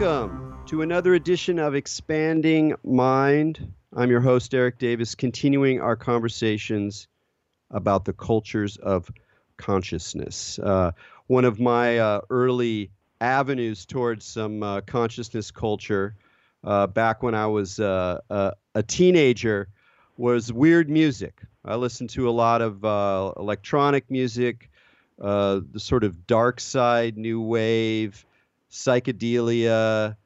welcome to another edition of Expanding Mind. I'm your host, Erik Davis, continuing our conversations about the cultures of consciousness. Uh, one of my uh, early avenues towards some uh, consciousness culture uh, back when I was uh, a teenager was weird music. I listened to a lot of uh, electronic music, the sort of dark side, new wave, psychedelia,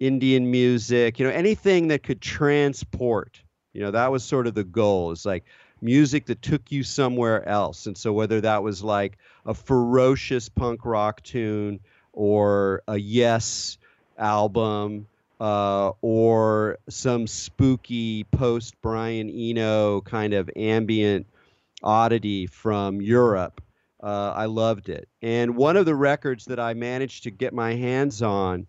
Indian music, you know, anything that could transport. You know, that was sort of the goal. It's like music that took you somewhere else. And so whether that was like a ferocious punk rock tune or a Yes album uh, or some spooky post Brian Eno kind of ambient oddity from Europe. Uh, I loved it. And one of the records that I managed to get my hands on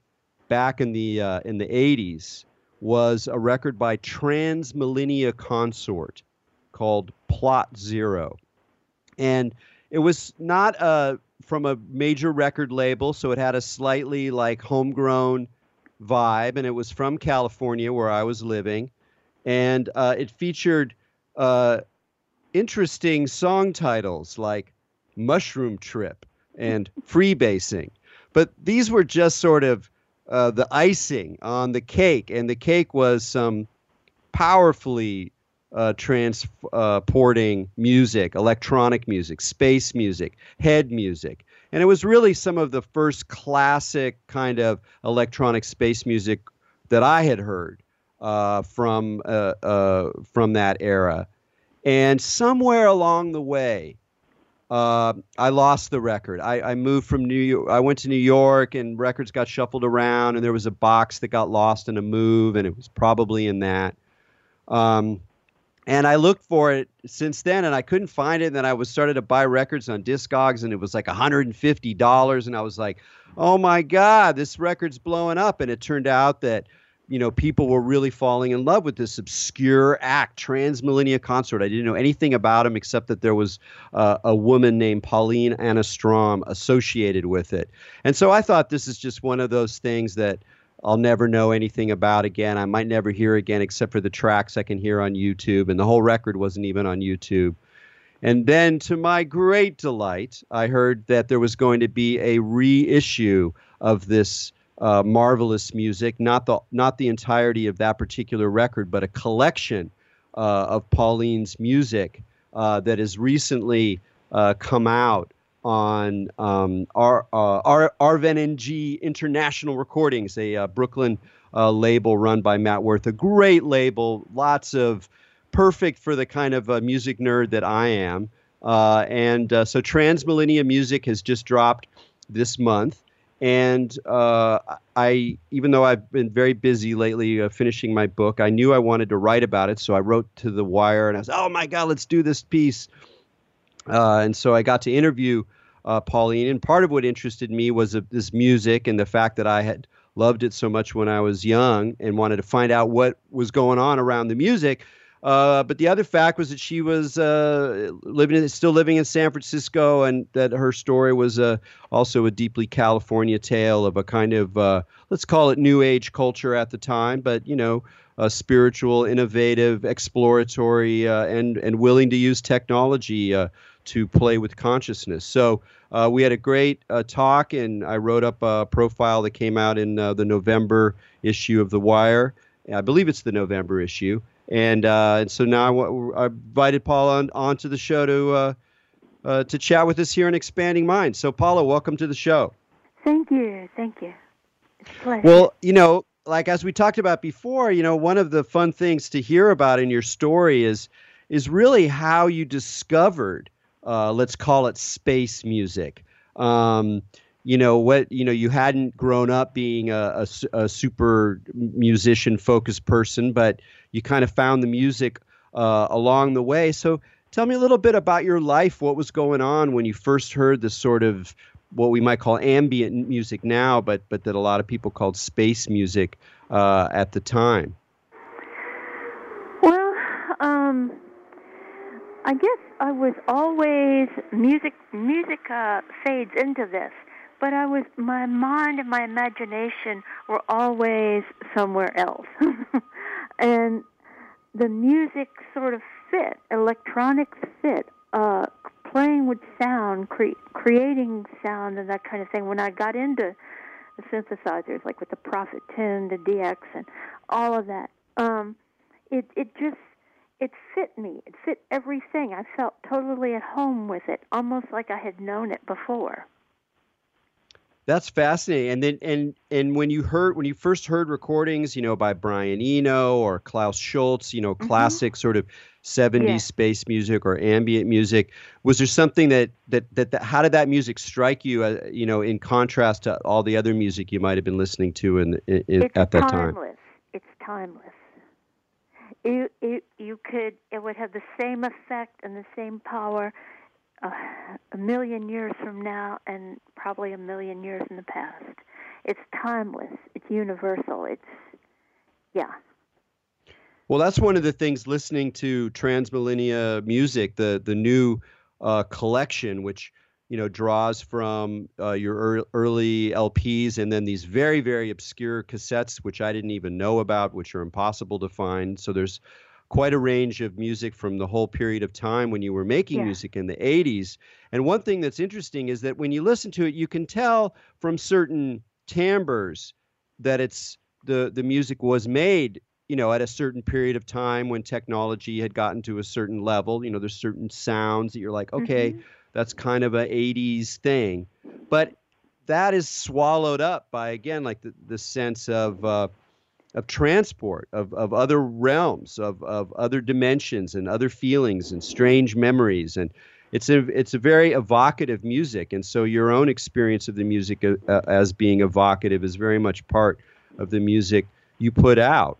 back in the uh, in the 80s was a record by Trans-Millenia Consort called Plot Zero. And it was not a uh, from a major record label, so it had a slightly like homegrown vibe, and it was from California where I was living, and uh, it featured uh, interesting song titles like mushroom trip and freebasing. But these were just sort of uh, the icing on the cake, and the cake was some powerfully uh, transporting music, electronic music, space music, head music. And it was really some of the first classic kind of electronic space music that I had heard uh, from uh, uh, from that era. And somewhere along the way, uh, I lost the record. I, I, moved from New York. I went to New York, and records got shuffled around, and there was a box that got lost in a move, and it was probably in that. Um, and I looked for it since then, and I couldn't find it. And then I was started to buy records on Discogs, and it was like $150, and I was like, "Oh my God, this record's blowing up!" And it turned out that you know, people were really falling in love with this obscure act, Trans-Millenia Consort. I didn't know anything about him except that there was uh, a woman named Pauline Anna Strom associated with it. And so I thought this is just one of those things that I'll never know anything about again. I might never hear again except for the tracks I can hear on YouTube. And the whole record wasn't even on YouTube. And then, to my great delight, I heard that there was going to be a reissue of this uh, marvelous music, not the not the entirety of that particular record, but a collection uh, of Pauline's music uh, that has recently uh, come out on um, our, uh, our RVNG International Recordings, a uh, Brooklyn label run by Matt Werth, a great label, lots of perfect for the kind of music nerd that I am. and so Trans-Millenia Music has just dropped this month. And uh, I, even though I've been very busy lately uh, finishing my book, I knew I wanted to write about it. So I wrote to The Wire and I was, oh my God, let's do this piece. Uh, and so I got to interview uh, Pauline. And part of what interested me was this music and the fact that I had loved it so much when I was young and wanted to find out what was going on around the music. Uh, but the other fact was that she was uh, living, in, still living in San Francisco, and that her story was uh, also a deeply California tale of a kind of uh, let's call it new age culture at the time, but you know, spiritual, innovative, exploratory, uh, and and willing to use technology to play with consciousness. So we had a great talk, and I wrote up a profile that came out in the November issue of The Wire. I believe it's the November issue and uh, and so now I, I invited Paula on, onto the show to uh, uh, to chat with us here in Expanding Minds. So Paula, welcome to the show. Thank you, thank you. Well, you know, like as we talked about before, you know, one of the fun things to hear about in your story is is really how you discovered, uh, let's call it space music. Um, you know what you know you hadn't grown up being a, a, a super musician focused person but you kind of found the music uh, along the way. So tell me a little bit about your life. What was going on when you first heard this sort of what we might call ambient music now but but that a lot of people called space music uh, at the time? Well um, i guess i was always music music uh, fades into this but I was my mind and my imagination were always somewhere else, and the music sort of fit, electronic fit, uh, playing with sound, cre- creating sound, and that kind of thing. When I got into the synthesizers, like with the Prophet 10, the DX, and all of that, um, it it just it fit me. It fit everything. I felt totally at home with it, almost like I had known it before. That's fascinating. And then and and when you heard when you first heard recordings, you know, by Brian Eno or Klaus Schulze, you know, Mm-hmm. classic sort of 70s Yeah. space music or ambient music, was there something that that that, that how did that music strike you uh, you know, in contrast to all the other music you might have been listening to in, in, in at that time? timeless. It's timeless. You, you, you could, it would have the same effect and the same power a million years from now and probably a million years in the past. It's timeless. It's universal. It's, yeah. Well, that's one of the things listening to Trans-Millenia music, the the new uh, collection, which you know draws from uh, your ear- early LPs and then these very very obscure cassettes, which I didn't even know about, which are impossible to find. So there's quite a range of music from the whole period of time when you were making Yeah. music in the 80s. And one thing that's interesting is that when you listen to it, you can tell from certain timbres that it's the the music was made you know at a certain period of time when technology had gotten to a certain level you know there's certain sounds that you're like okay Mhm. that's kind of a 80s thing but that is swallowed up by again like the, the sense of uh, of transport of, of other realms of, of other dimensions and other feelings and strange memories. And it's a it's a very evocative music. And so your own experience of the music uh, uh, as being evocative is very much part of the music you put out.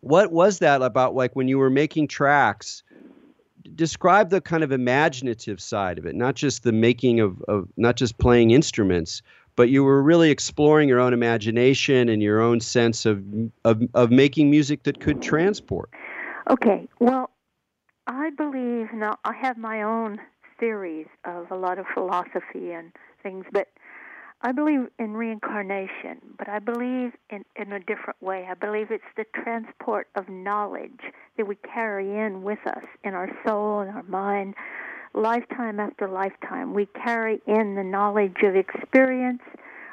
What was that about like when you were making tracks? Describe the kind of imaginative side of it not just the making of, of not just playing instruments but you were really exploring your own imagination and your own sense of of, of making music that could transport Okay. Well, I believe now I have my own theories of a lot of philosophy and things, but I believe in reincarnation, but I believe in, in a different way. I believe it's the transport of knowledge that we carry in with us in our soul and our mind, lifetime after lifetime. We carry in the knowledge of experience,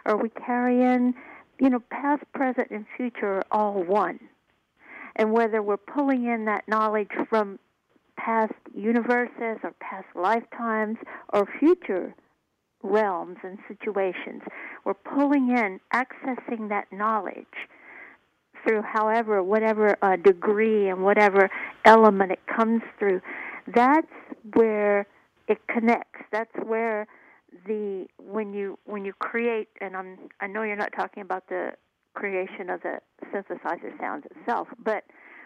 or we carry in, you know, past, present, and future are all one and whether we're pulling in that knowledge from past universes or past lifetimes or future realms and situations, we're pulling in, accessing that knowledge through however, whatever uh, degree and whatever element it comes through. That's where it connects. That's where the when you when you create and I'm I know you're not talking about the creation of the synthesizer sounds itself, but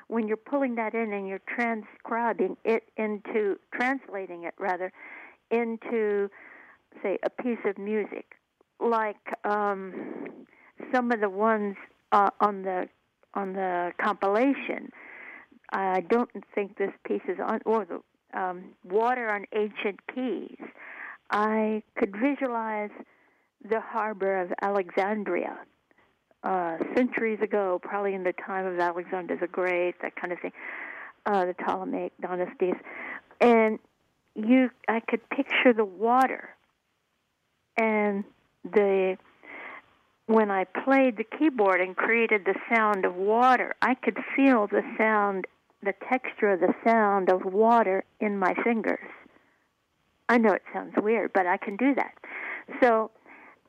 when you're pulling that in and you're transcribing it into translating it rather into say a piece of music like um some of the ones uh, on the on the compilation I don't think this piece is on or the um, water on ancient keys I could visualize the harbor of Alexandria uh, centuries ago, probably in the time of Alexander the Great, that kind of thing, uh, the Ptolemaic dynasties, and you, I could picture the water, and the when I played the keyboard and created the sound of water, I could feel the sound, the texture of the sound of water in my fingers. I know it sounds weird, but I can do that. So,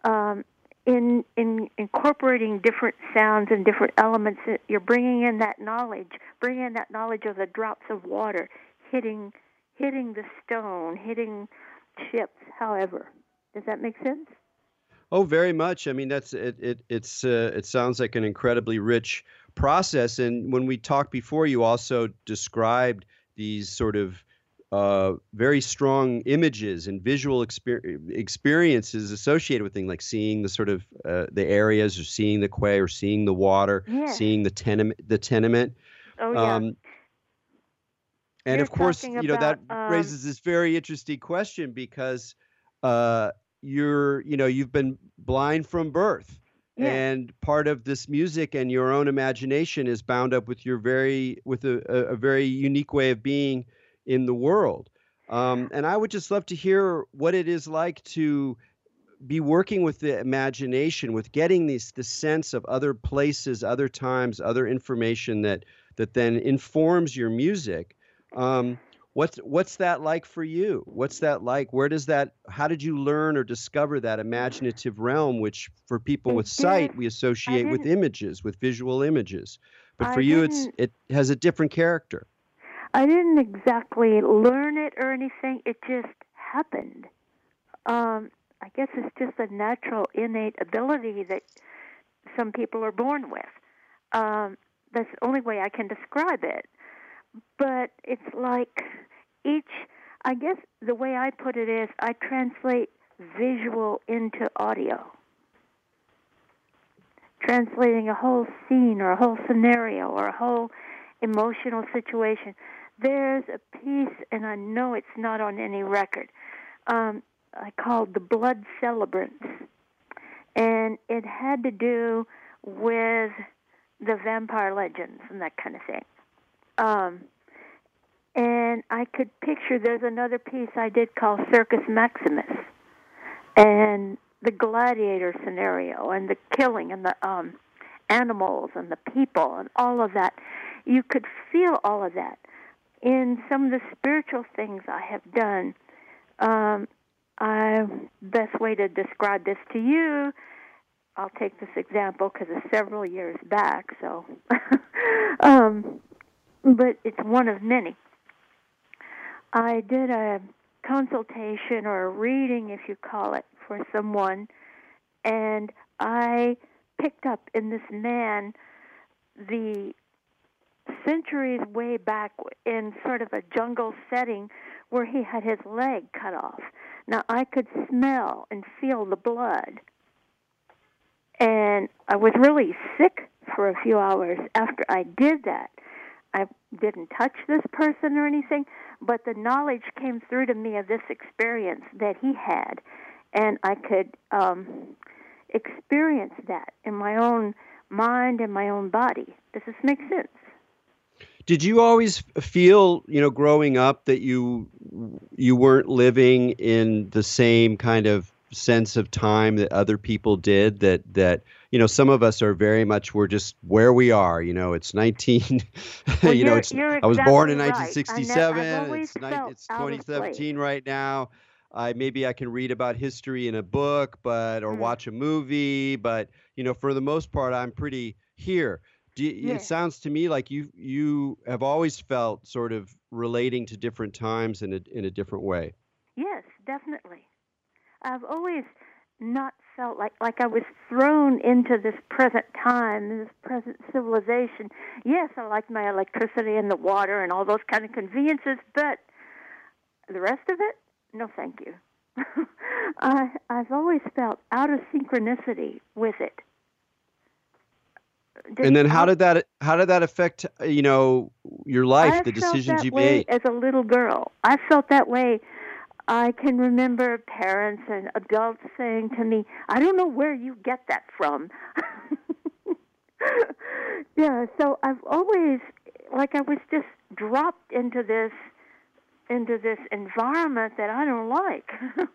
um, in in incorporating different sounds and different elements, you're bringing in that knowledge, bringing in that knowledge of the drops of water hitting hitting the stone, hitting chips. However, does that make sense? Oh, very much. I mean, that's it. It it's uh, it sounds like an incredibly rich process. And when we talked before, you also described these sort of uh, very strong images and visual exper- experiences associated with things like seeing the sort of uh, the areas, or seeing the quay, or seeing the water, Yeah. seeing the tenement. The tenement. Oh yeah. Um, and You're of course, you know that about, um, raises this very interesting question because uh, you're you know you've been blind from birth Yeah. and part of this music and your own imagination is bound up with your very with a, a, a very unique way of being in the world. Um, and i would just love to hear what it is like to be working with the imagination with getting this the sense of other places other times other information that that then informs your music. Um, what's what's that like for you what's that like where does that how did you learn or discover that imaginative realm which for people with sight we associate with images with visual images but I for you it's it has a different character I didn't exactly learn it or anything. It just happened. Um, I guess it's just a natural, innate ability that some people are born with. Um, that's the only way I can describe it. But it's like each, I guess the way I put it is I translate visual into audio. Translating a whole scene or a whole scenario or a whole emotional situation. There's a piece, and I know it's not on any record. Um, I called the Blood Celebrants, and it had to do with the vampire legends and that kind of thing. Um, and I could picture there's another piece I did called Circus Maximus, and the gladiator scenario, and the killing, and the um, animals, and the people, and all of that. You could feel all of that in some of the spiritual things I have done. Um, I best way to describe this to you. I'll take this example because it's several years back. So, um, but it's one of many. I did a consultation or a reading, if you call it, for someone, and I picked up in this man the centuries way back in sort of a jungle setting where he had his leg cut off. Now I could smell and feel the blood. And I was really sick for a few hours after I did that. Didn't touch this person or anything, but the knowledge came through to me of this experience that he had, and I could um, experience that in my own mind and my own body. Does this make sense? did you always feel you know growing up that you you weren't living in the same kind of sense of time that other people did that that you know some of us are very much we're just where we are you know it's 19 Well, you know it's you're i was born in exactly right. 1967 it's, ni- it's 2017 right now I maybe I can read about history in a book, but or Mm. watch a movie, but you know, for the most part, I'm pretty here. You, Yeah. It sounds to me like you you have always felt sort of relating to different times in a in a different way. Yes, definitely. I've always not felt like like I was thrown into this present time, this present civilization. Yes, I like my electricity and the water and all those kind of conveniences, but the rest of it, no, thank you. I I've always felt out of synchronicity with it. And then how did that how did that affect you know your life, I the decisions you made? as a little girl. I felt that way. I can remember parents and adults saying to me, "I don't know where you get that from." yeah, so I've always like I was just dropped into this into this environment that I don't like.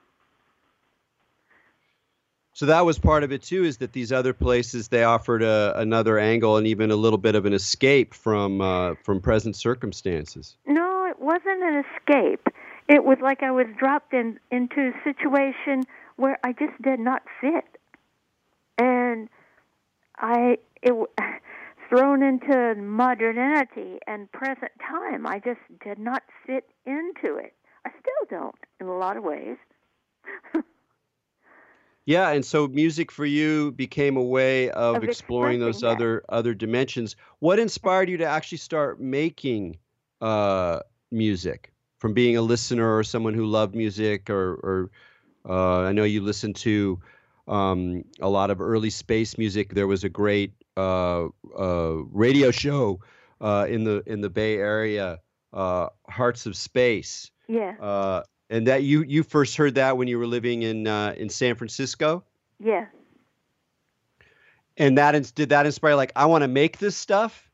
So that was part of it too, is that these other places they offered a, another angle and even a little bit of an escape from uh, from present circumstances. No, it wasn't an escape. It was like I was dropped in into a situation where I just did not fit, and I it thrown into modernity and present time. I just did not fit into it. I still don't in a lot of ways. Yeah, and so music for you became a way of, Of exploring those that. other other dimensions. What inspired you to actually start making uh, music? From being a listener or someone who loved music, or, or uh, I know you listened to um, a lot of early space music. There was a great uh, uh, radio show uh, in the in the Bay Area, uh, Hearts of Space. Yeah. Uh, And that you you first heard that when you were living in uh, in San Francisco. Yeah. And that did that inspire like I want to make this stuff.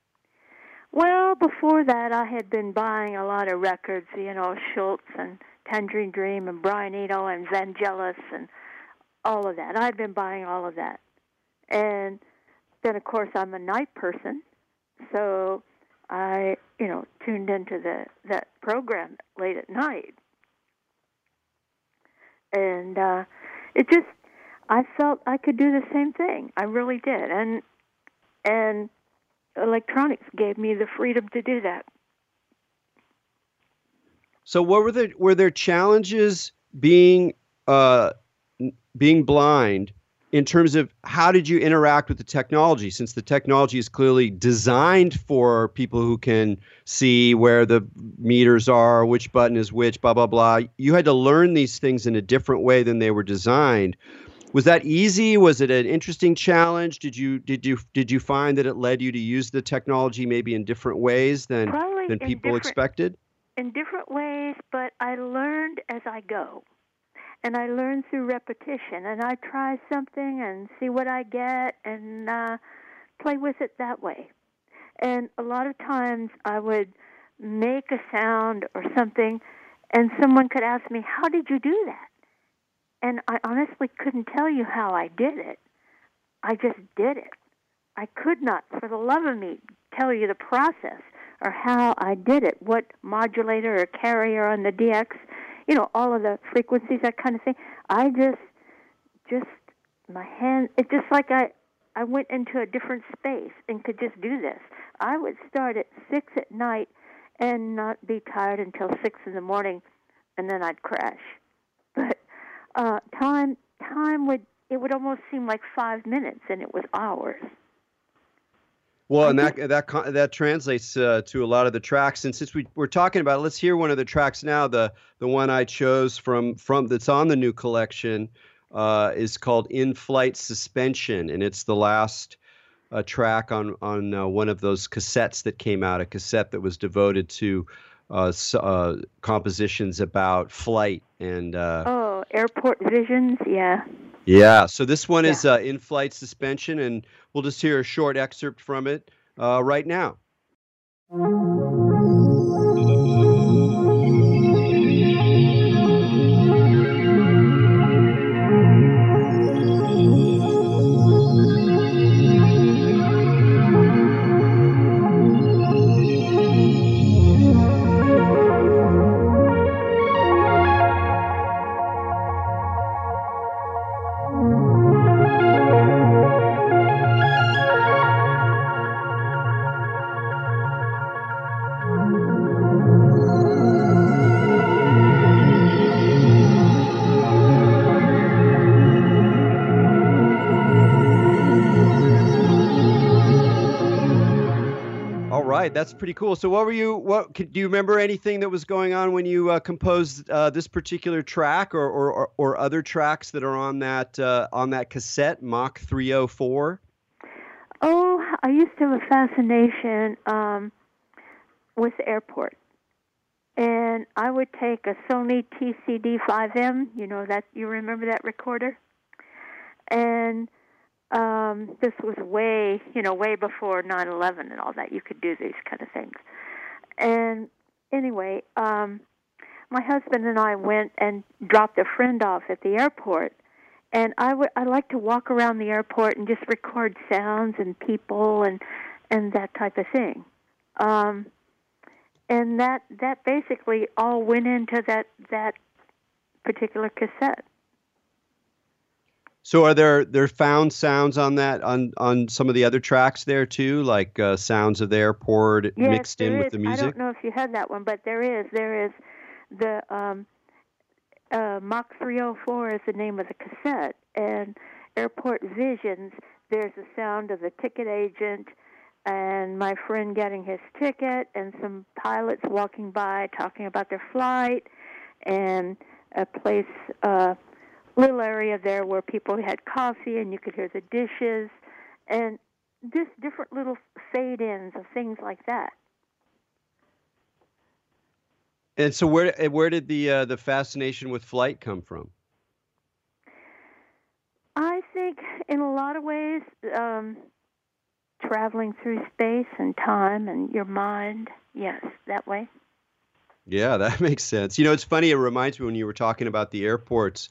Well, before that, I had been buying a lot of records, you know, Schulze and Tangerine Dream and Brian Eno and Vangelis and all of that. I'd been buying all of that. And then, of course, I'm a night person, so I, you know, tuned into the that program late at night, and uh, it just, I felt I could do the same thing. I really did, and and electronics gave me the freedom to do that. So, what were the were there challenges being uh, being blind in terms of how did you interact with the technology since the technology is clearly designed for people who can see where the meters are which button is which blah blah blah you had to learn these things in a different way than they were designed was that easy was it an interesting challenge did you did you did you find that it led you to use the technology maybe in different ways than Probably than people expected in different ways, but I learned as I go. And I learn through repetition. And I try something and see what I get and uh, play with it that way. And a lot of times I would make a sound or something, and someone could ask me, How did you do that? And I honestly couldn't tell you how I did it. I just did it. I could not, for the love of me, tell you the process or how I did it, what modulator or carrier on the DX, you know, all of the frequencies, that kind of thing. I just, just my hand. It's just like I, I went into a different space and could just do this. I would start at six at night and not be tired until six in the morning, and then I'd crash. But uh, time, time would it would almost seem like five minutes, and it was hours. Well, and that that that translates uh, to a lot of the tracks. And since we we're talking about, it, let's hear one of the tracks now. The the one I chose from from that's on the new collection uh, is called "In Flight Suspension," and it's the last uh, track on on uh, one of those cassettes that came out. A cassette that was devoted to uh, uh, compositions about flight and. Uh, Oh, airport visions, yeah. yeah, so this one is uh, in flight suspension, and we'll just hear a short excerpt from it uh, right now. Right, that's pretty cool. So, what were you? What could, do you remember anything that was going on when you uh, composed uh, this particular track, or, or or other tracks that are on that uh, on that cassette, Mach 304? Oh, I used to have a fascination um, with airport. And I would take a Sony TCD 5M, you know that you remember that recorder? And um, this was way, you know, way before 9/11 and all that. You could do these kind of things. And anyway, um, my husband and I went and dropped a friend off at the airport, and I would I like to walk around the airport and just record sounds and people and and that type of thing. Um, and that that basically all went into that that particular cassette. So, are there there found sounds on that on on some of the other tracks there too, like uh, sounds of the airport Yes, mixed in there with is. the I don't know if you had that one, but there is. There is the um, uh, Mach 304 is the name of the cassette, and Airport Visions. There's the sound of the ticket agent and my friend getting his ticket, and some pilots walking by talking about their flight, and a place, uh, little area there where people had coffee, and you could hear the dishes, and just different little fade ins of things like that. And so, where where did the uh, the fascination with flight come from? I think, in a lot of ways, um, traveling through space and time and your mind. Yes, that way. Yeah, that makes sense. You know, it's funny. It reminds me when you were talking about the airports.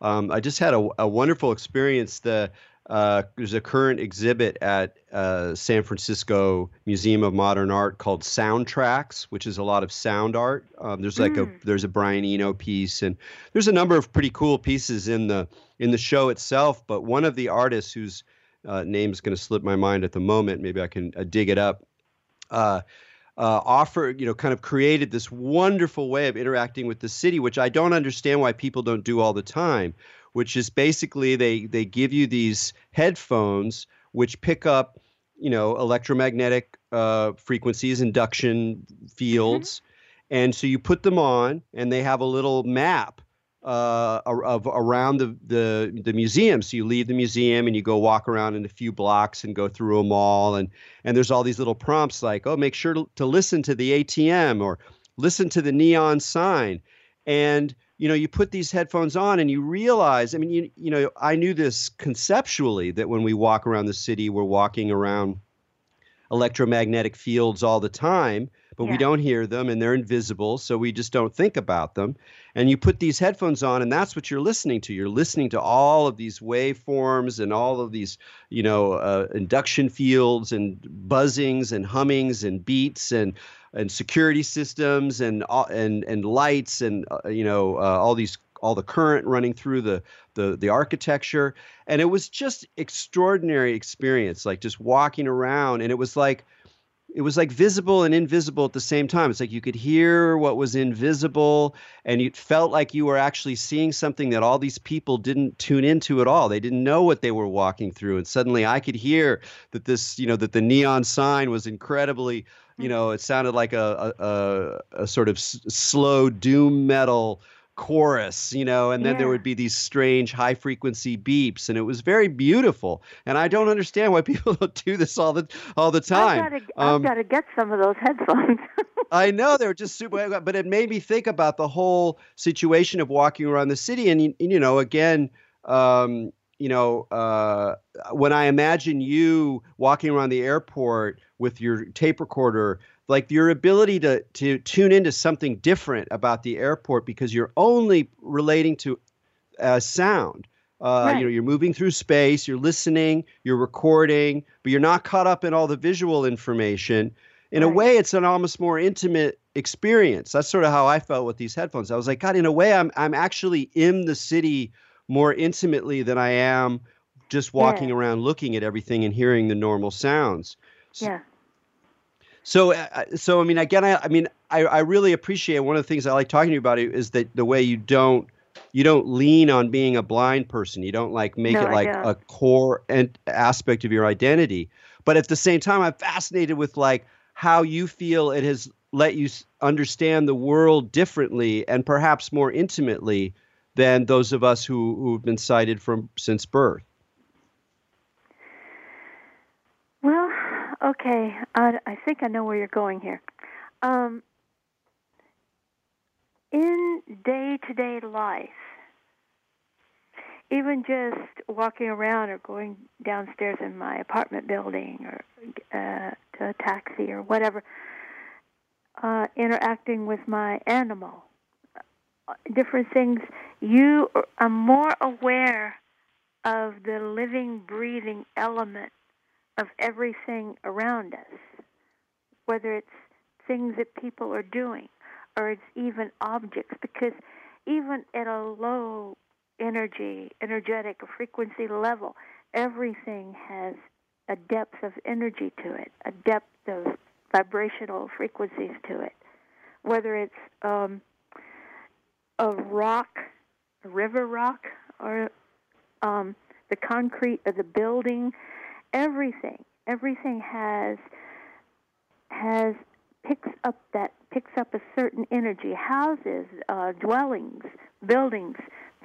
Um, I just had a, a wonderful experience. The uh, there's a current exhibit at uh, San Francisco Museum of Modern Art called Soundtracks, which is a lot of sound art. Um, there's like mm. a there's a Brian Eno piece, and there's a number of pretty cool pieces in the in the show itself. But one of the artists whose uh, name is going to slip my mind at the moment, maybe I can uh, dig it up. Uh, offered, you know, kind of created this wonderful way of interacting with the city, which I don't understand why people don't do all the time which is basically they they give you these headphones which pick up you know electromagnetic uh, frequencies, induction fields, mm-hmm. and so you put them on, and they have a little map uh, of around the, the the museum. So you leave the museum and you go walk around in a few blocks and go through a mall, and and there's all these little prompts like, oh, make sure to, to listen to the ATM or listen to the neon sign, and you know, you put these headphones on and you realize, I mean, you, you know, I knew this conceptually that when we walk around the city, we're walking around electromagnetic fields all the time, but yeah. we don't hear them and they're invisible, so we just don't think about them. And you put these headphones on and that's what you're listening to. You're listening to all of these waveforms and all of these, you know, uh, induction fields and buzzings and hummings and beats and and security systems and and and lights and uh, you know uh, all these all the current running through the, the the architecture and it was just extraordinary experience like just walking around and it was like it was like visible and invisible at the same time. It's like you could hear what was invisible, and it felt like you were actually seeing something that all these people didn't tune into at all. They didn't know what they were walking through, and suddenly I could hear that this, you know, that the neon sign was incredibly you mm-hmm. know, it sounded like a a, a, a sort of s- slow doom metal chorus, you know, and then yeah. there would be these strange high frequency beeps, and it was very beautiful. And I don't understand why people don't do this all the all the time. I've got to, um, got to get some of those headphones. I know they're just super, but it made me think about the whole situation of walking around the city, and you know, again. Um, you know, uh, when I imagine you walking around the airport with your tape recorder, like your ability to to tune into something different about the airport because you're only relating to uh, sound. Uh, right. You know, you're moving through space, you're listening, you're recording, but you're not caught up in all the visual information. In right. a way, it's an almost more intimate experience. That's sort of how I felt with these headphones. I was like, God, in a way, I'm I'm actually in the city more intimately than I am just walking yeah. around looking at everything and hearing the normal sounds. So, yeah. So, uh, uh, so I mean, again, I, I mean, I, I really appreciate one of the things I like talking to you about is that the way you don't you don't lean on being a blind person. You don't like make no, it like a core and aspect of your identity. But at the same time, I'm fascinated with like how you feel it has let you understand the world differently and perhaps more intimately than those of us who who've been sighted from since birth. Well, okay, I, I think I know where you're going here. Um, in day to day life, even just walking around or going downstairs in my apartment building or uh, to a taxi or whatever, uh, interacting with my animal, different things, you are more aware of the living, breathing element of everything around us, whether it's things that people are doing or it's even objects, because even at a low energy, energetic, frequency level, everything has a depth of energy to it, a depth of vibrational frequencies to it. Whether it's um, a rock, a river rock, or um, the concrete of the building, everything, everything has has picks up that picks up a certain energy. Houses, uh, dwellings, buildings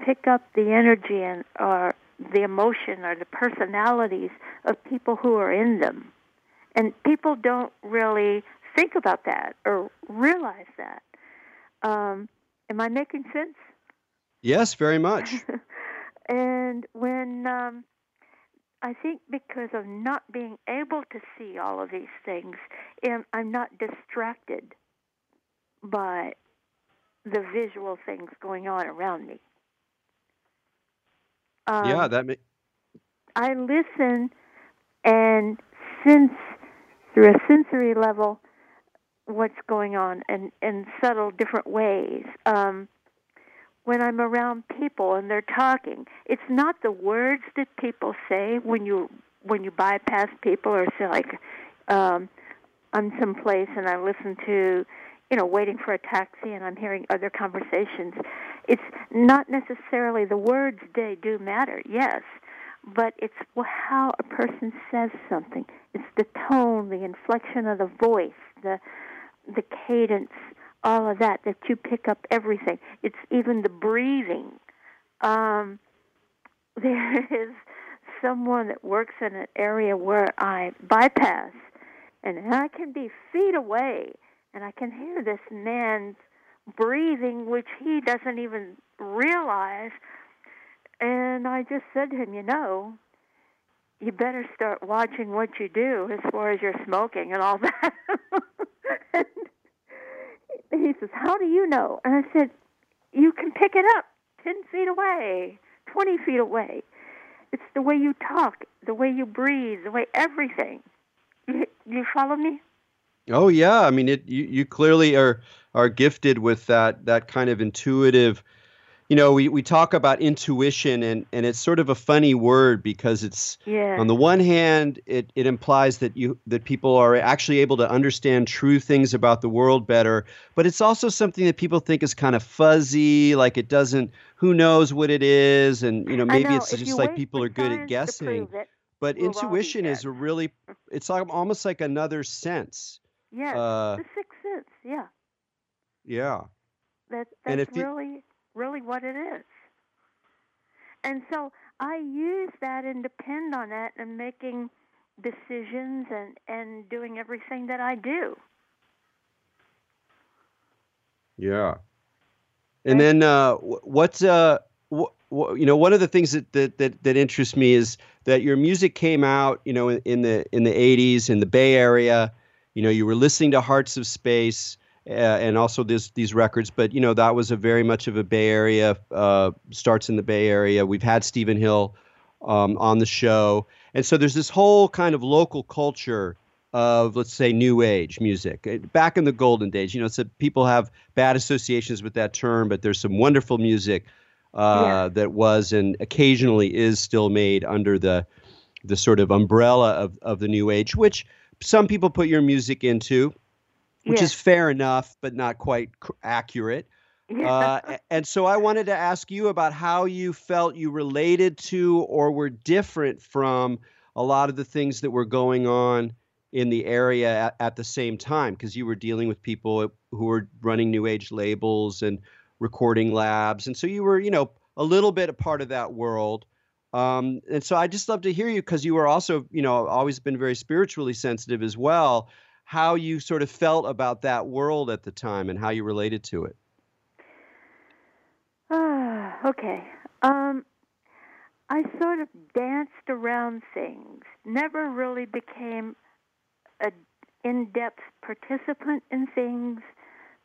pick up the energy and or the emotion or the personalities of people who are in them, and people don't really think about that or realize that. Um, am I making sense? Yes, very much. and when um, I think because of not being able to see all of these things, I'm not distracted by the visual things going on around me. Um, yeah, that I listen and sense through a sensory level what's going on and in subtle different ways. Um, when I'm around people and they're talking, it's not the words that people say when you when you bypass people or say like um, I'm someplace and I listen to you know waiting for a taxi and I'm hearing other conversations. It's not necessarily the words they do matter, yes, but it's how a person says something. It's the tone, the inflection of the voice, the the cadence, all of that that you pick up everything. It's even the breathing. Um, there is someone that works in an area where I bypass, and I can be feet away, and I can hear this man's breathing, which he doesn't even realize and I just said to him, you know, you better start watching what you do as far as your smoking and all that. and he says, How do you know? And I said, You can pick it up 10 feet away, 20 feet away. It's the way you talk, the way you breathe, the way everything. You, you follow me? Oh yeah, I mean it. You, you clearly are are gifted with that that kind of intuitive you know, we, we talk about intuition and, and it's sort of a funny word because it's yeah. on the one hand it, it implies that you that people are actually able to understand true things about the world better, but it's also something that people think is kind of fuzzy, like it doesn't who knows what it is and you know maybe know, it's just like people are good at guessing. It, but intuition is a really it's like almost like another sense. Yeah. Uh, the sixth sense, yeah. Yeah. That that's really you, really what it is. And so I use that and depend on that in making decisions and, and doing everything that I do. Yeah. And then uh, what, uh, you know, one of the things that, that, that, that interests me is that your music came out, you know, in, in the in the 80s in the Bay Area. You know, you were listening to Hearts of Space uh, and also this, these records. But you know that was a very much of a Bay Area uh, starts in the Bay Area. We've had Stephen Hill um, on the show, and so there's this whole kind of local culture of let's say new age music back in the golden days. You know, so people have bad associations with that term, but there's some wonderful music uh, yeah. that was and occasionally is still made under the the sort of umbrella of, of the new age, which some people put your music into which yes. is fair enough, but not quite accurate. Yeah. Uh, and so I wanted to ask you about how you felt you related to or were different from a lot of the things that were going on in the area at, at the same time, because you were dealing with people who were running new age labels and recording labs. And so you were, you know, a little bit a part of that world. Um, and so I just love to hear you because you were also, you know, always been very spiritually sensitive as well how you sort of felt about that world at the time and how you related to it. Uh, okay. Um, I sort of danced around things, never really became a in-depth participant in things,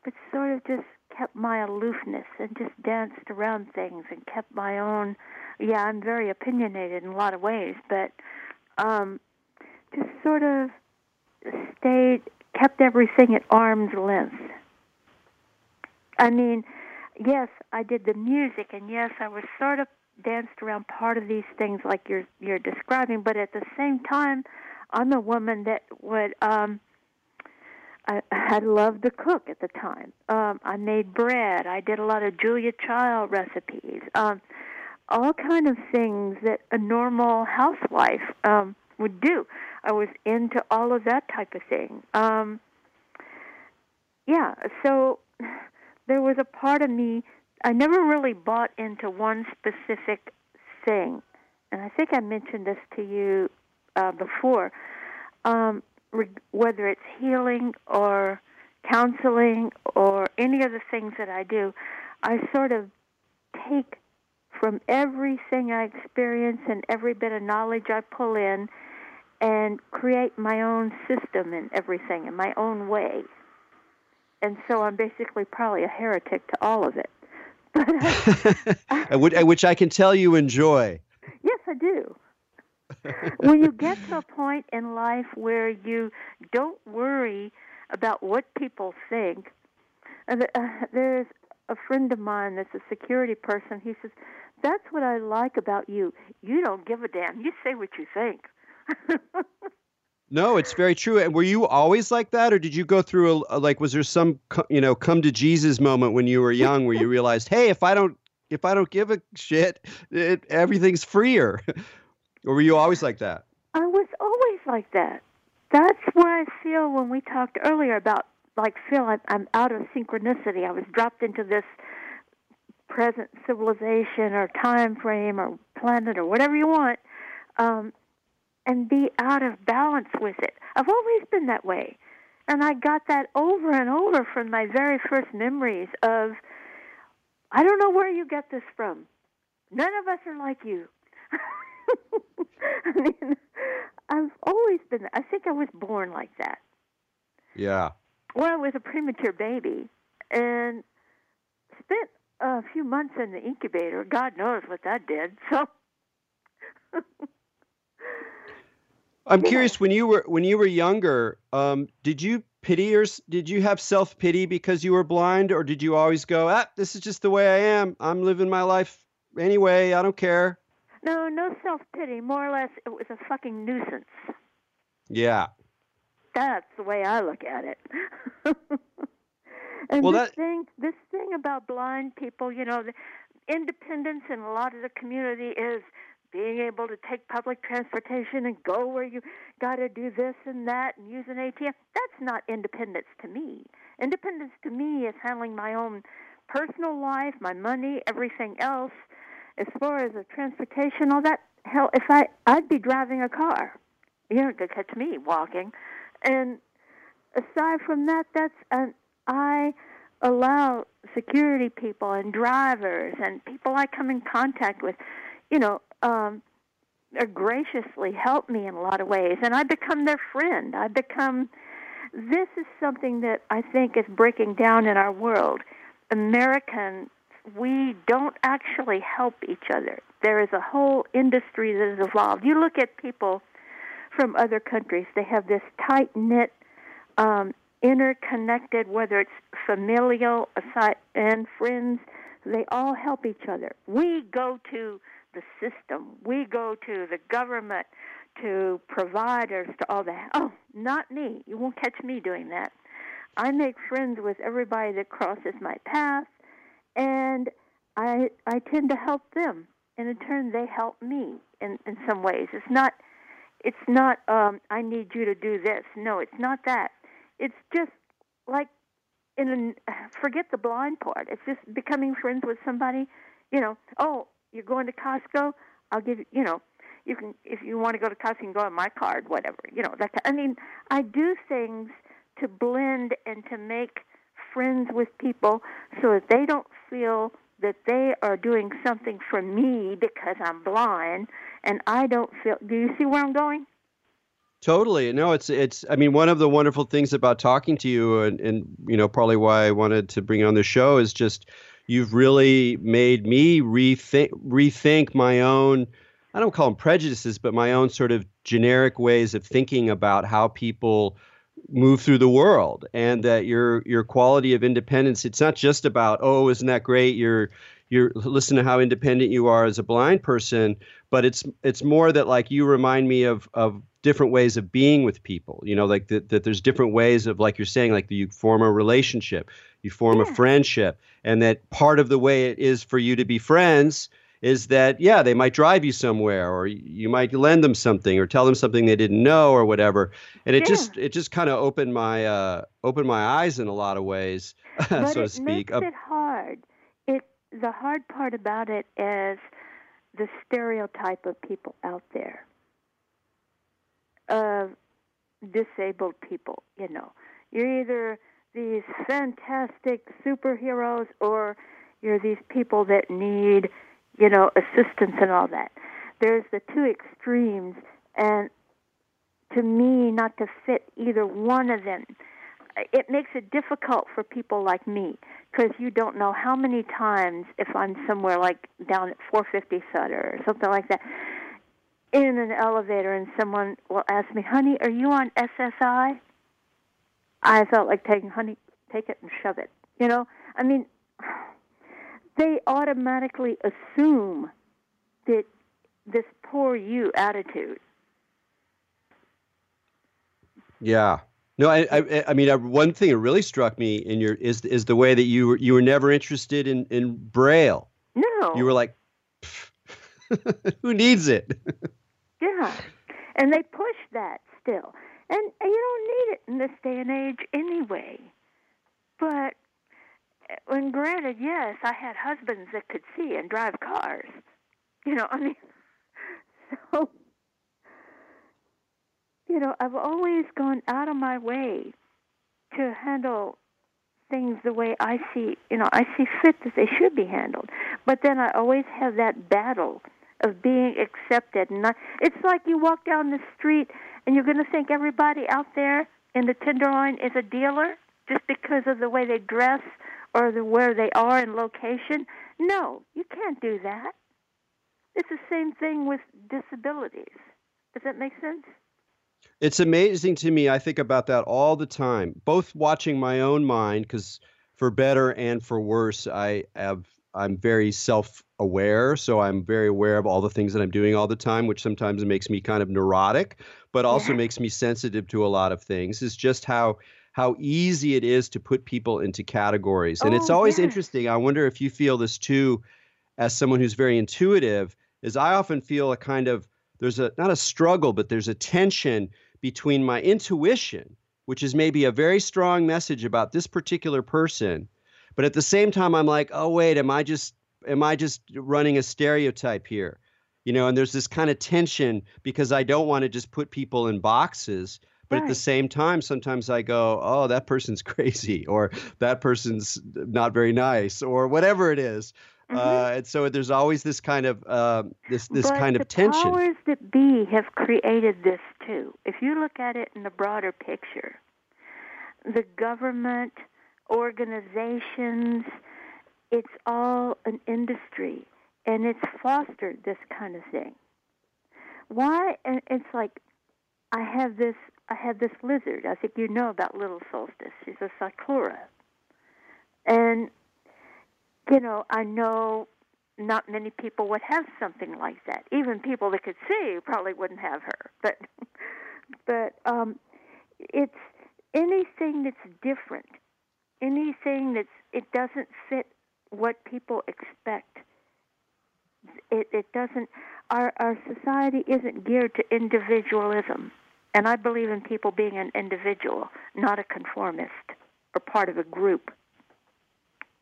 but sort of just kept my aloofness and just danced around things and kept my own. Yeah, I'm very opinionated in a lot of ways, but um, just sort of stayed, kept everything at arm's length. I mean, yes, I did the music, and yes, I was sort of danced around part of these things like you're you're describing, but at the same time, I'm a woman that would. um I had loved to cook at the time. Um, I made bread. I did a lot of Julia Child recipes. Um, all kind of things that a normal housewife um, would do. I was into all of that type of thing. Um, yeah, so there was a part of me. I never really bought into one specific thing, and I think I mentioned this to you uh, before. Um, re- whether it's healing or counseling or any of the things that I do, I sort of take from everything I experience and every bit of knowledge I pull in and create my own system and everything in my own way. And so I'm basically probably a heretic to all of it. which I can tell you enjoy. Yes, I do. when you get to a point in life where you don't worry about what people think, uh, there's a friend of mine that's a security person. He says, That's what I like about you. You don't give a damn. You say what you think. No, it's very true. And were you always like that, or did you go through a, like? Was there some you know come to Jesus moment when you were young where you realized, hey, if I don't if I don't give a shit, it, everything's freer? or were you always like that? I was always like that. That's where I feel when we talked earlier about like Phil, I'm, I'm out of synchronicity. I was dropped into this present civilization or time frame or planet or whatever you want, um, and be out of balance with it. I've always been that way. And I got that over and over from my very first memories of, I don't know where you get this from. None of us are like you. I mean, I've always been, I think I was born like that. Yeah well, I was a premature baby and spent a few months in the incubator. God knows what that did. So I'm curious when you were when you were younger, um, did you pity or did you have self pity because you were blind, or did you always go, ah, this is just the way I am. I'm living my life anyway. I don't care. No, no self pity. More or less, it was a fucking nuisance. Yeah, that's the way I look at it. and well, this that... thing, this thing about blind people, you know, the independence in a lot of the community is being able to take public transportation and go where you got to do this and that and use an ATM. That's not independence to me. Independence to me is handling my own personal life, my money, everything else. As far as the transportation, all that, hell, if I I'd be driving a car. You don't gonna catch me walking. And aside from that, that's an I allow security people and drivers and people I come in contact with, you know, um, graciously help me in a lot of ways, and I become their friend. I become. This is something that I think is breaking down in our world. Americans, we don't actually help each other. There is a whole industry that has evolved. You look at people from other countries. They have this tight knit, um, interconnected, whether it's familial and friends, they all help each other. We go to the system, we go to the government, to providers, to all that. Oh, not me. You won't catch me doing that. I make friends with everybody that crosses my path, and I I tend to help them, and in turn they help me in in some ways. It's not it's not um I need you to do this. No, it's not that. It's just like in an, forget the blind part. It's just becoming friends with somebody, you know, oh, you're going to Costco? I'll give you, you know, you can if you want to go to Costco, you can go on my card, whatever. You know, that I mean, I do things to blend and to make friends with people so that they don't feel that they are doing something for me because I'm blind and I don't feel. Do you see where I'm going? Totally. No, it's it's. I mean, one of the wonderful things about talking to you, and and you know, probably why I wanted to bring on the show is just you've really made me rethink rethink my own. I don't call them prejudices, but my own sort of generic ways of thinking about how people move through the world and that your your quality of independence it's not just about oh isn't that great you're you're listen to how independent you are as a blind person but it's it's more that like you remind me of of different ways of being with people you know like that, that there's different ways of like you're saying like you form a relationship you form yeah. a friendship and that part of the way it is for you to be friends is that yeah they might drive you somewhere or you might lend them something or tell them something they didn't know or whatever. And it yeah. just it just kind of opened my uh opened my eyes in a lot of ways so to speak makes it hard. It the hard part about it is the stereotype of people out there. Of disabled people you know. You're either these fantastic superheroes or you're these people that need, you know, assistance and all that. There's the two extremes, and to me, not to fit either one of them, it makes it difficult for people like me because you don't know how many times if I'm somewhere like down at 450 Sutter or something like that in an elevator and someone will ask me, "Honey, are you on SSI?" I felt like taking, "Honey, take it and shove it." You know, I mean, they automatically assume that this poor you attitude. Yeah. No, I, I, I mean, uh, one thing that really struck me in your is is the way that you were you were never interested in in Braille. No. You were like, who needs it? yeah, and they push that still, and, and you don't need it in this day and age anyway. But when granted, yes, I had husbands that could see and drive cars. You know, I mean, so you know, I've always gone out of my way to handle things the way I see, you know, I see fit that they should be handled. But then I always have that battle of being accepted. And not, it's like you walk down the street and you're going to think everybody out there in the Tenderloin is a dealer just because of the way they dress or the where they are in location. No, you can't do that. It's the same thing with disabilities. Does that make sense? It's amazing to me. I think about that all the time, both watching my own mind, because for better and for worse, I have I'm very self-aware, so I'm very aware of all the things that I'm doing all the time, which sometimes makes me kind of neurotic, but also yeah. makes me sensitive to a lot of things. Is just how how easy it is to put people into categories, and oh, it's always yes. interesting. I wonder if you feel this too, as someone who's very intuitive. Is I often feel a kind of there's a not a struggle, but there's a tension between my intuition, which is maybe a very strong message about this particular person, but at the same time I'm like, "Oh wait, am I just am I just running a stereotype here?" You know, and there's this kind of tension because I don't want to just put people in boxes, but right. at the same time sometimes I go, "Oh, that person's crazy," or "That person's not very nice," or whatever it is. Mm-hmm. Uh, and so there's always this kind of uh, this this but kind of tension. The powers that be have created this too. If you look at it in the broader picture, the government, organizations, it's all an industry, and it's fostered this kind of thing. Why? And it's like I have this. I have this lizard. I think you know about Little Solstice. She's a cyclura, and you know, I know not many people would have something like that. Even people that could see probably wouldn't have her. But but um it's anything that's different. Anything that's it doesn't fit what people expect. It it doesn't our our society isn't geared to individualism. And I believe in people being an individual, not a conformist or part of a group.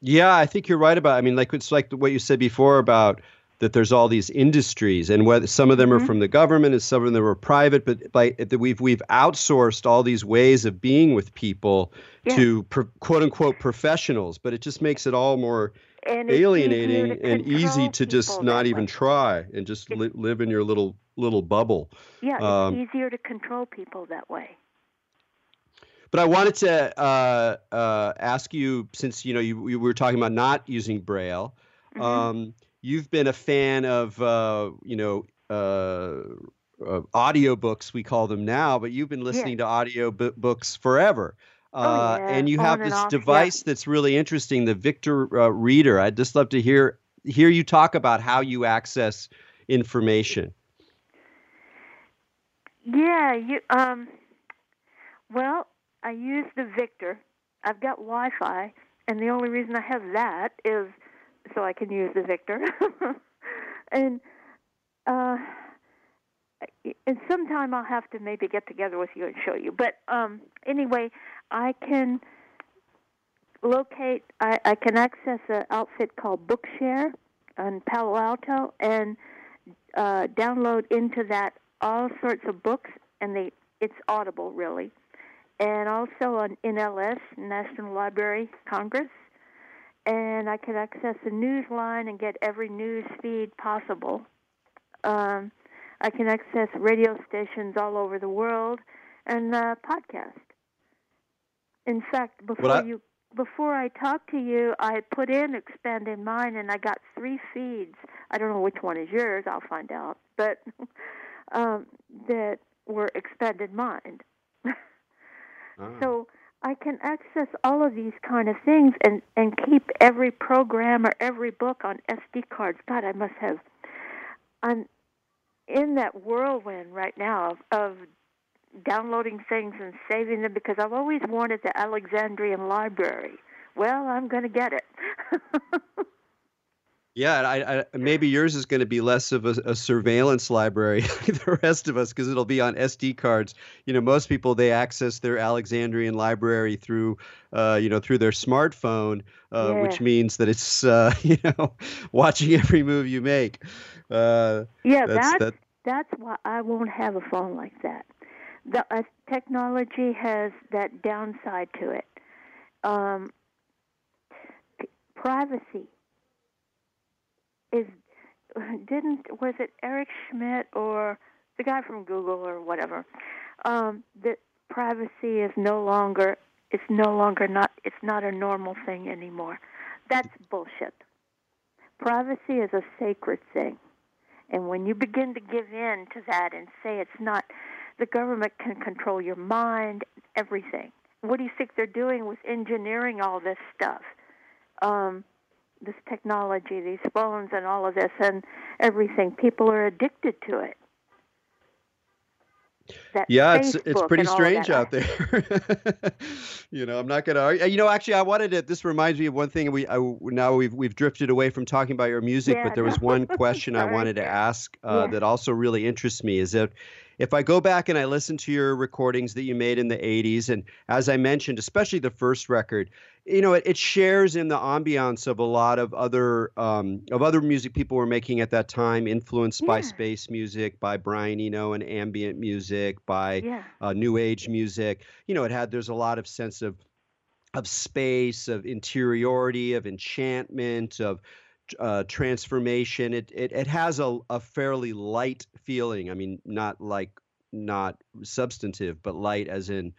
Yeah, I think you're right about. I mean, like it's like what you said before about that there's all these industries and whether some of them mm-hmm. are from the government and some of them are private but like we've we've outsourced all these ways of being with people yeah. to pro, quote unquote professionals but it just makes it all more and alienating and easy to just not even try and just li- live in your little little bubble yeah it's um, easier to control people that way but I wanted to uh, uh, ask you, since you know you, you, were talking about not using Braille, mm-hmm. um, you've been a fan of uh, you know uh, audio books we call them now, but you've been listening yeah. to audio b- Oh, uh, yeah. and you On have and this off, device yeah. that's really interesting, the Victor uh, Reader. I'd just love to hear hear you talk about how you access information. Yeah, you um well, I use the Victor. I've got Wi-Fi, and the only reason I have that is so I can use the Victor. and uh, and sometime I'll have to maybe get together with you and show you. But um, anyway, I can locate. I, I can access an outfit called Bookshare on Palo Alto and uh, download into that all sorts of books, and they it's Audible really and also on NLS, National Library Congress. And I can access the news line and get every news feed possible. Um, I can access radio stations all over the world and uh, podcast. In fact, before I, you before I talked to you, I put in expanded mind and I got three feeds. I don't know which one is yours. I'll find out. But um, that were expanded mind. oh. So I can access all of these kind of things and and keep every program or every book on SD cards. God, I must have. I'm in that whirlwind right now of, of downloading things and saving them because I've always wanted the Alexandrian Library. Well, I'm going to get it. yeah, I, I, maybe yours is going to be less of a, a surveillance library like the rest of us because it'll be on SD cards. You know, most people they access their Alexandrian library through, uh, you know, through their smartphone, uh, yeah. which means that it's, uh, you know, watching every move you make. Uh, yeah, that's, that's that, that's why I won't have a phone like that the uh, technology has that downside to it. Um, privacy is didn't was it Eric Schmidt or the guy from Google or whatever um, that privacy is no longer it's no longer not it's not a normal thing anymore. That's bullshit. Privacy is a sacred thing. And when you begin to give in to that and say it's not the government can control your mind, everything. What do you think they're doing with engineering all this stuff? Um, this technology, these phones, and all of this, and everything. People are addicted to it. That yeah, it's it's pretty strange out there. you know, I'm not going to argue. You know, actually, I wanted to. This reminds me of one thing. We I, now we've we've drifted away from talking about your music, yeah, but there no. was one question I wanted to ask uh, yeah. that also really interests me. Is that if I go back and I listen to your recordings that you made in the 80s, and as I mentioned, especially the first record, you know, it, it shares in the ambiance of a lot of other um, of other music people were making at that time, influenced yeah. by space music, by Brian Eno and ambient music, by yeah. uh, new age music. You know, it had there's a lot of sense of of space, of interiority, of enchantment, of uh, transformation. It, it it has a, a fairly light feeling. I mean, not like not substantive, but light as in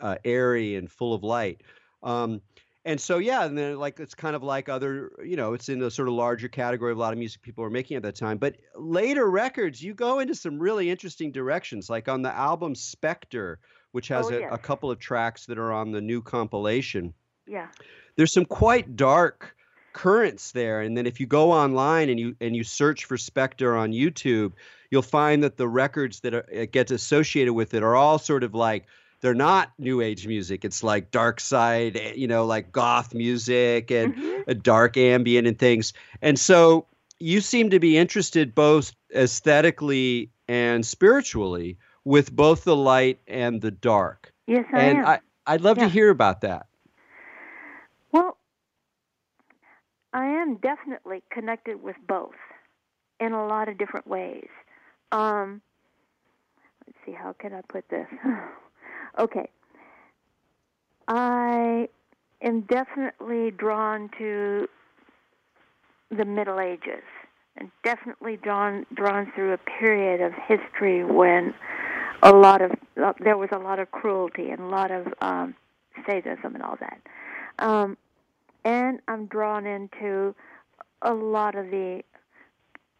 uh, airy and full of light. Um, and so yeah, and then like it's kind of like other, you know, it's in a sort of larger category of a lot of music people were making at that time. But later records, you go into some really interesting directions. Like on the album Spectre, which has oh, a, yes. a couple of tracks that are on the new compilation. Yeah. There's some quite dark currents there and then if you go online and you and you search for spectre on youtube you'll find that the records that are, it gets associated with it are all sort of like they're not new age music it's like dark side eh, you know like goth music and mm-hmm. a dark ambient and things and so you seem to be interested both aesthetically and spiritually with both the light and the dark yes I and am. I, i'd love yeah. to hear about that well I am definitely connected with both in a lot of different ways. Um, let's see, how can I put this? okay. I am definitely drawn to the Middle Ages and definitely drawn drawn through a period of history when a lot of uh, there was a lot of cruelty and a lot of um, sadism and all that. Um, and I'm drawn into a lot of the,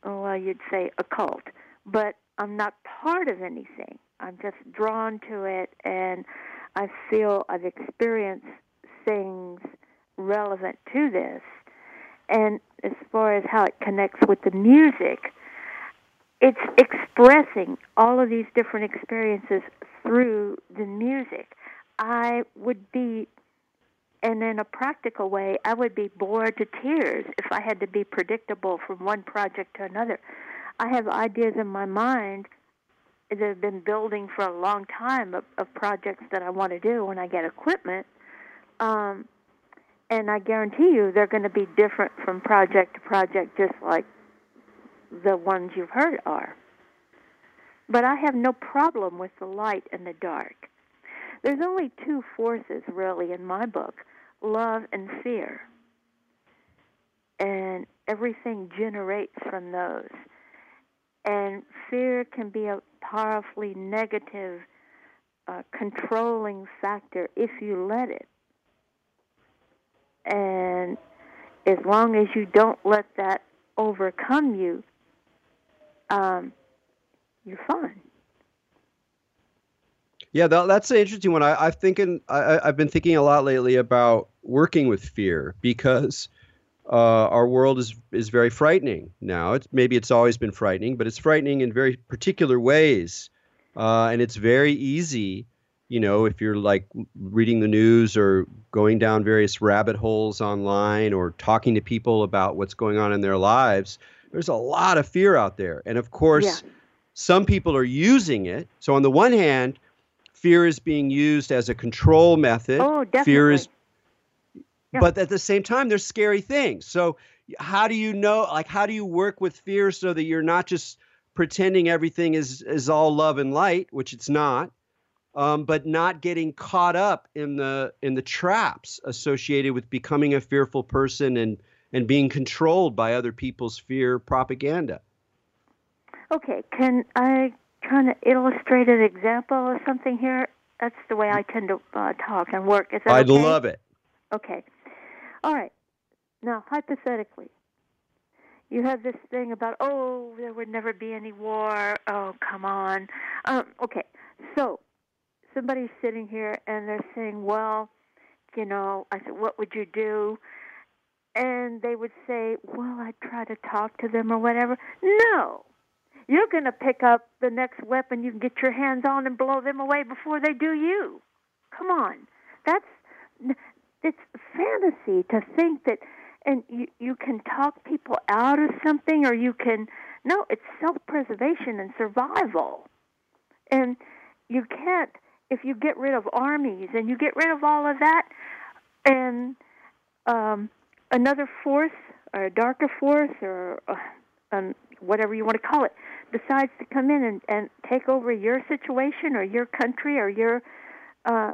well, you'd say occult, but I'm not part of anything. I'm just drawn to it, and I feel I've experienced things relevant to this. And as far as how it connects with the music, it's expressing all of these different experiences through the music. I would be and in a practical way, I would be bored to tears if I had to be predictable from one project to another. I have ideas in my mind that have been building for a long time of, of projects that I want to do when I get equipment. Um, and I guarantee you they're going to be different from project to project, just like the ones you've heard are. But I have no problem with the light and the dark. there's only two forces really in my book love and fear. And everything generates from those. And fear can be a powerfully negative, uh, controlling factor if you let it. And as long as you don't let that overcome you, um, you're fine. Yeah, that, that's an interesting one. I, I've thinking I, I've been thinking a lot lately about working with fear because uh, our world is is very frightening now. It's maybe it's always been frightening, but it's frightening in very particular ways, uh, and it's very easy. You know, if you're like reading the news or going down various rabbit holes online or talking to people about what's going on in their lives, there's a lot of fear out there. And of course, yeah. some people are using it. So on the one hand, fear is being used as a control method. Oh, definitely. Fear is yeah. but at the same time there's scary things. So how do you know like how do you work with fear so that you're not just pretending everything is is all love and light, which it's not. Um, but not getting caught up in the in the traps associated with becoming a fearful person and and being controlled by other people's fear propaganda. Okay, can I kind to illustrate an example or something here? That's the way I tend to uh, talk and work. Is that I'd okay? love it. Okay. All right. Now, hypothetically, you have this thing about, oh, there would never be any war. Oh, come on. Um, okay. So, somebody's sitting here and they're saying, well, you know, I said, what would you do? And they would say, well, I'd try to talk to them or whatever. No you're going to pick up the next weapon you can get your hands on and blow them away before they do you. Come on. That's it's fantasy to think that and you you can talk people out of something or you can no, it's self-preservation and survival. And you can't if you get rid of armies and you get rid of all of that and um another force or a darker force or uh, um, whatever you want to call it, decides to come in and, and take over your situation or your country or your uh,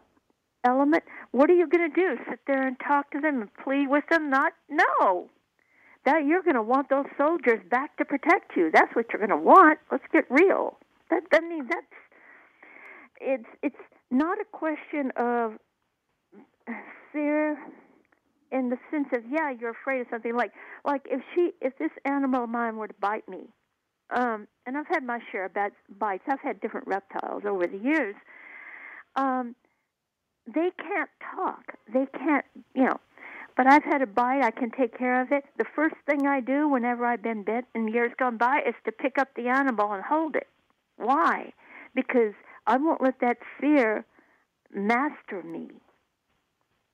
element, what are you going to do? Sit there and talk to them and plead with them? Not no. That you're going to want those soldiers back to protect you. That's what you're going to want. Let's get real. That I mean that's it's it's not a question of fear in the sense of yeah you're afraid of something. Like like if she if this animal of mine were to bite me um and i've had my share of bad bites. I've had different reptiles over the years. Um they can't talk. They can't you know but i've had a bite. I can take care of it. The first thing i do whenever i've been bit in years gone by is to pick up the animal and hold it. Why? Because i won't let that fear master me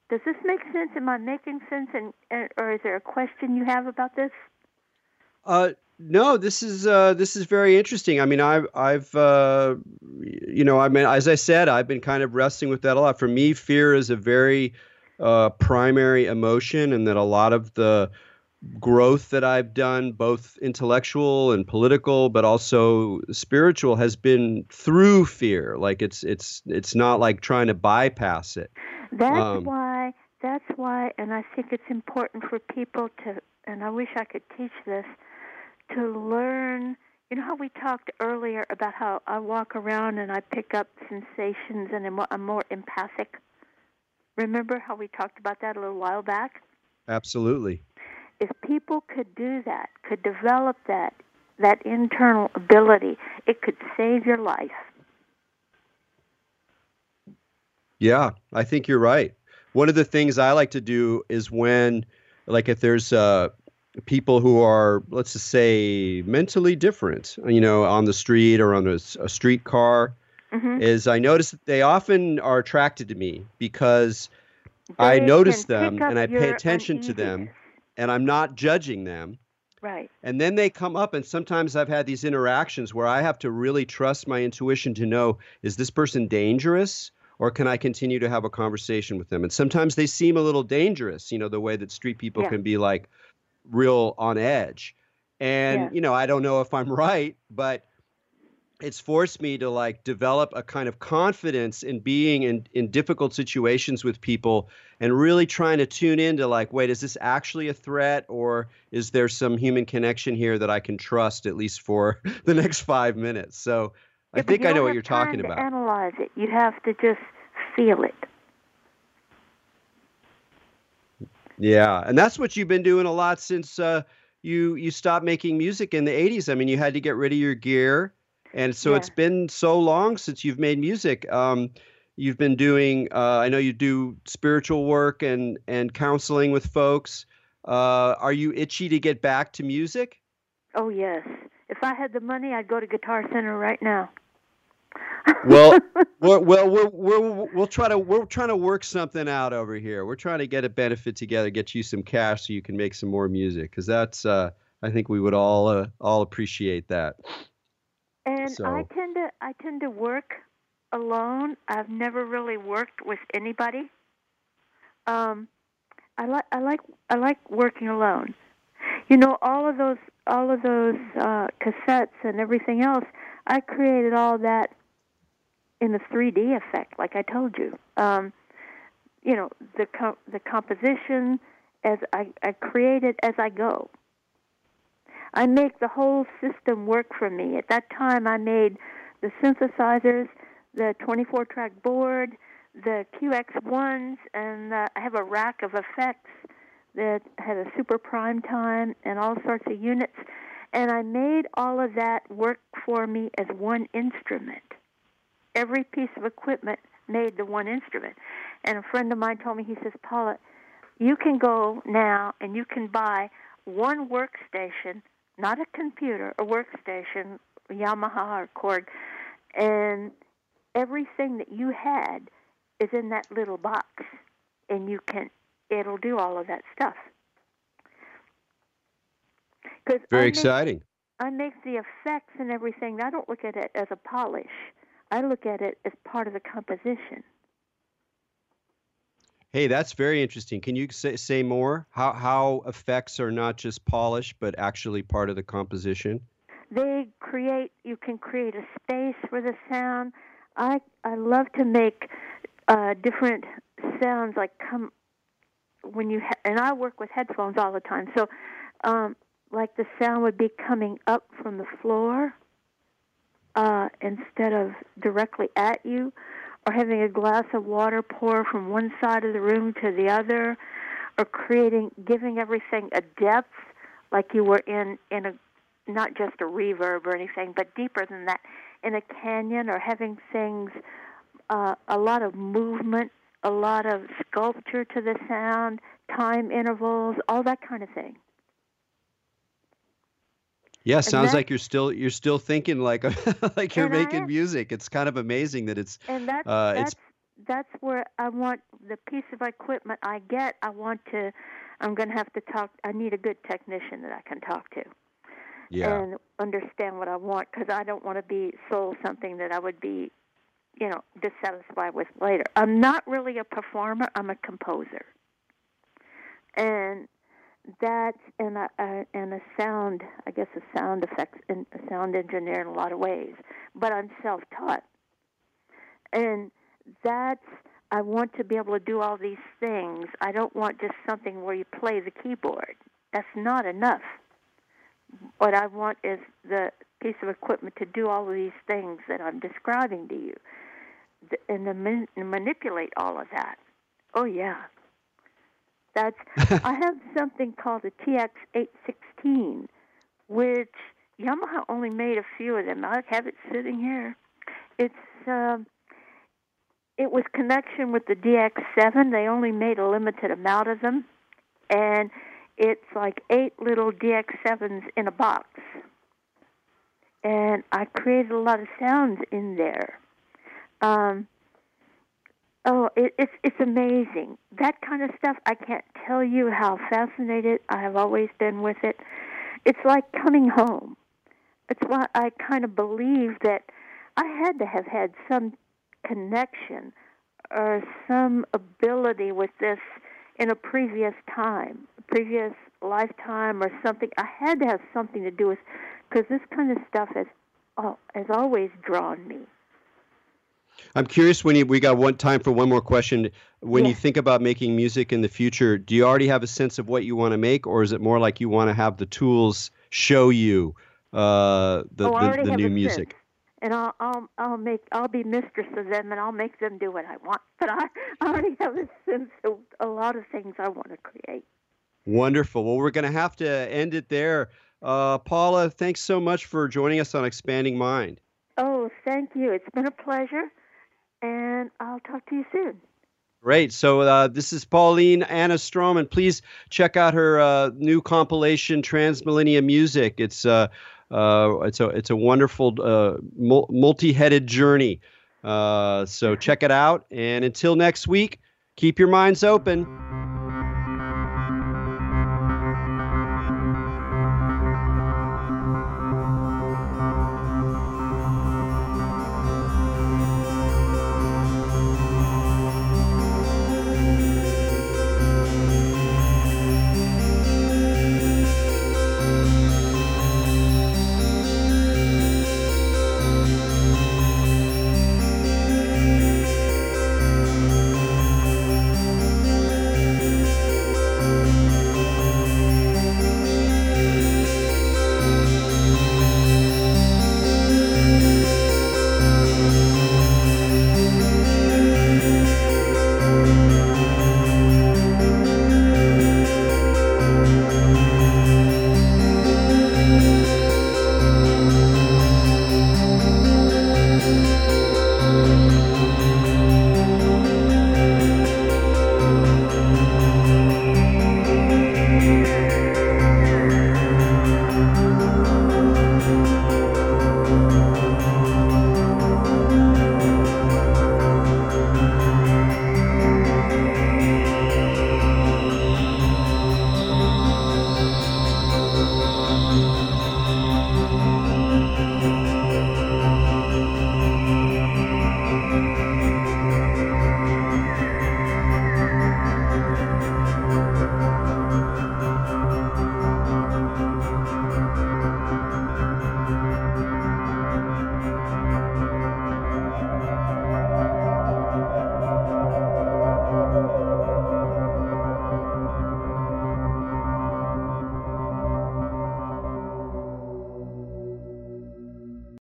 does this make sense? Am I making sense? And, and or is there a question you have about this? Uh, no, this is uh, this is very interesting. I mean, I've I've uh, you know, I mean, as I said, I've been kind of wrestling with that a lot. For me, fear is a very uh, primary emotion, and that a lot of the growth that I've done, both intellectual and political, but also spiritual, has been through fear. Like it's it's it's not like trying to bypass it. That's um, why. That's why, and I think it's important for people to. And I wish I could teach this to learn. You know how we talked earlier about how I walk around and I pick up sensations and I'm, more empathic. Remember how we talked about that a little while back? Absolutely. If people could do that, could develop that, that internal ability, it could save your life. Yeah, I think you're right. One of the things I like to do is when, like, if there's uh, people who are, let's just say, mentally different, you know, on the street or on a, a streetcar, mm-hmm. is I notice that they often are attracted to me because they I notice them and I pay attention to them and I'm not judging them. Right. And then they come up, and sometimes I've had these interactions where I have to really trust my intuition to know is this person dangerous? Or can I continue to have a conversation with them? And sometimes they seem a little dangerous, you know, the way that street people yeah. can be like real on edge. And, yeah. you know, I don't know if I'm right, but it's forced me to like develop a kind of confidence in being in, in difficult situations with people and really trying to tune into like wait is this actually a threat or is there some human connection here that i can trust at least for the next five minutes so i think i know what you're talking about Analyze it. You have to just feel it. yeah and that's what you've been doing a lot since uh, you you stopped making music in the 80s i mean you had to get rid of your gear and so Yeah. it's been so long since you've made music. Um, you've been doing. Uh, I know you do spiritual work and and counseling with folks. Uh, are you itchy to get back to music? Oh yes. If I had the money, I'd go to Guitar Center right now. Well, we're, well, we're, we're, we'll try to we're trying to work something out over here. We're trying to get a benefit together, get you some cash so you can make some more music, because that's uh, I think we would all uh, all appreciate that. And I tend to I tend to work alone. I've never really worked with anybody. Um, I like I like I like working alone. You know, all of those all of those uh, cassettes and everything else. I created all that in a 3D effect, like I told you. Um, you know, the the composition as I, I create it as I go. I make the whole system work for me. At that time, I made the synthesizers, the 24 track board, the QX1s, and uh, I have a rack of effects that had a super prime time and all sorts of units. And I made all of that work for me as one instrument. Every piece of equipment made the one instrument. And a friend of mine told me, he says, Paula, you can go now and you can buy one workstation, not a computer, a workstation, Yamaha or Korg, and everything that you had is in that little box, and you can it'll do all of that stuff. 'Cause I Very make- exciting. I make the effects and everything. I don't look at it as a polish. I look at it as part of the composition. Hey, that's very interesting. Can you say, say more? How how effects are not just polish, but actually part of the composition? they create you can create a space for the sound i i love to make uh different sounds like come when you ha- and i work with headphones all the time so um like the sound would be coming up from the floor uh instead of directly at you or having a glass of water pour from one side of the room to the other or creating giving everything a depth like you were in in a not just a reverb or anything, but deeper than that, in a canyon or having things, uh, a lot of movement, a lot of sculpture to the sound, time intervals, all that kind of thing. Yeah, sounds that- like you're still you're still thinking like like you're making am. music. It's kind of amazing that it's And that's Uh, it's- that's that's where I want the piece of equipment I get. I want to. I'm going to have to talk. I need a good technician that I can talk to. yeah. and understand what I want because I don't want to be sold something that I would be, you know, dissatisfied with later. I'm not really a performer. I'm a composer, and that's and a, a and a sound. I guess a sound effects and a sound engineer in a lot of ways. But I'm self-taught, and that's. I want to be able to do all these things. I don't want just something where you play the keyboard. That's not enough what I want is the piece of equipment to do all of these things that I'm describing to you, and to manipulate all of that. Oh yeah, that's. I have something called a TX816, which Yamaha only made a few of them. I have it sitting here. It's. Um, it was connection with the DX7. They only made a limited amount of them, and it's like eight little DX7s in a box. And I created a lot of sounds in there. Um, oh, it, it's it's amazing. That kind of stuff. I can't tell you how fascinated I have always been with it. It's like coming home. It's why I kind of believe that I had to have had some connection or some ability with this in a previous time, previous lifetime or something. I had to have something to do with because this kind of stuff has oh, has always drawn me. I'm curious when you, we got one time for one more question. When Yeah. you think about making music in the future, do you already have a sense of what you want to make, or is it more like you want to have the tools show you uh, the, oh, the, the new music? sense. And I'll, I'll, I'll make, I'll be mistress of them, and I'll make them do what I want. But I, I already have a sense of a lot of things I want to create. Wonderful. Well, we're going to have to end it there. Uh, Paula, thanks so much for joining us on Expanding Mind. Oh, thank you. It's been a pleasure, and I'll talk to you soon. Great. So uh, this is Pauline Anna Strom, and Please check out her uh, new compilation, Trans-Millenia Music. It's uh, uh, it's a it's a wonderful uh, multi-headed journey. Uh, so check it out. And until next week, keep your minds open.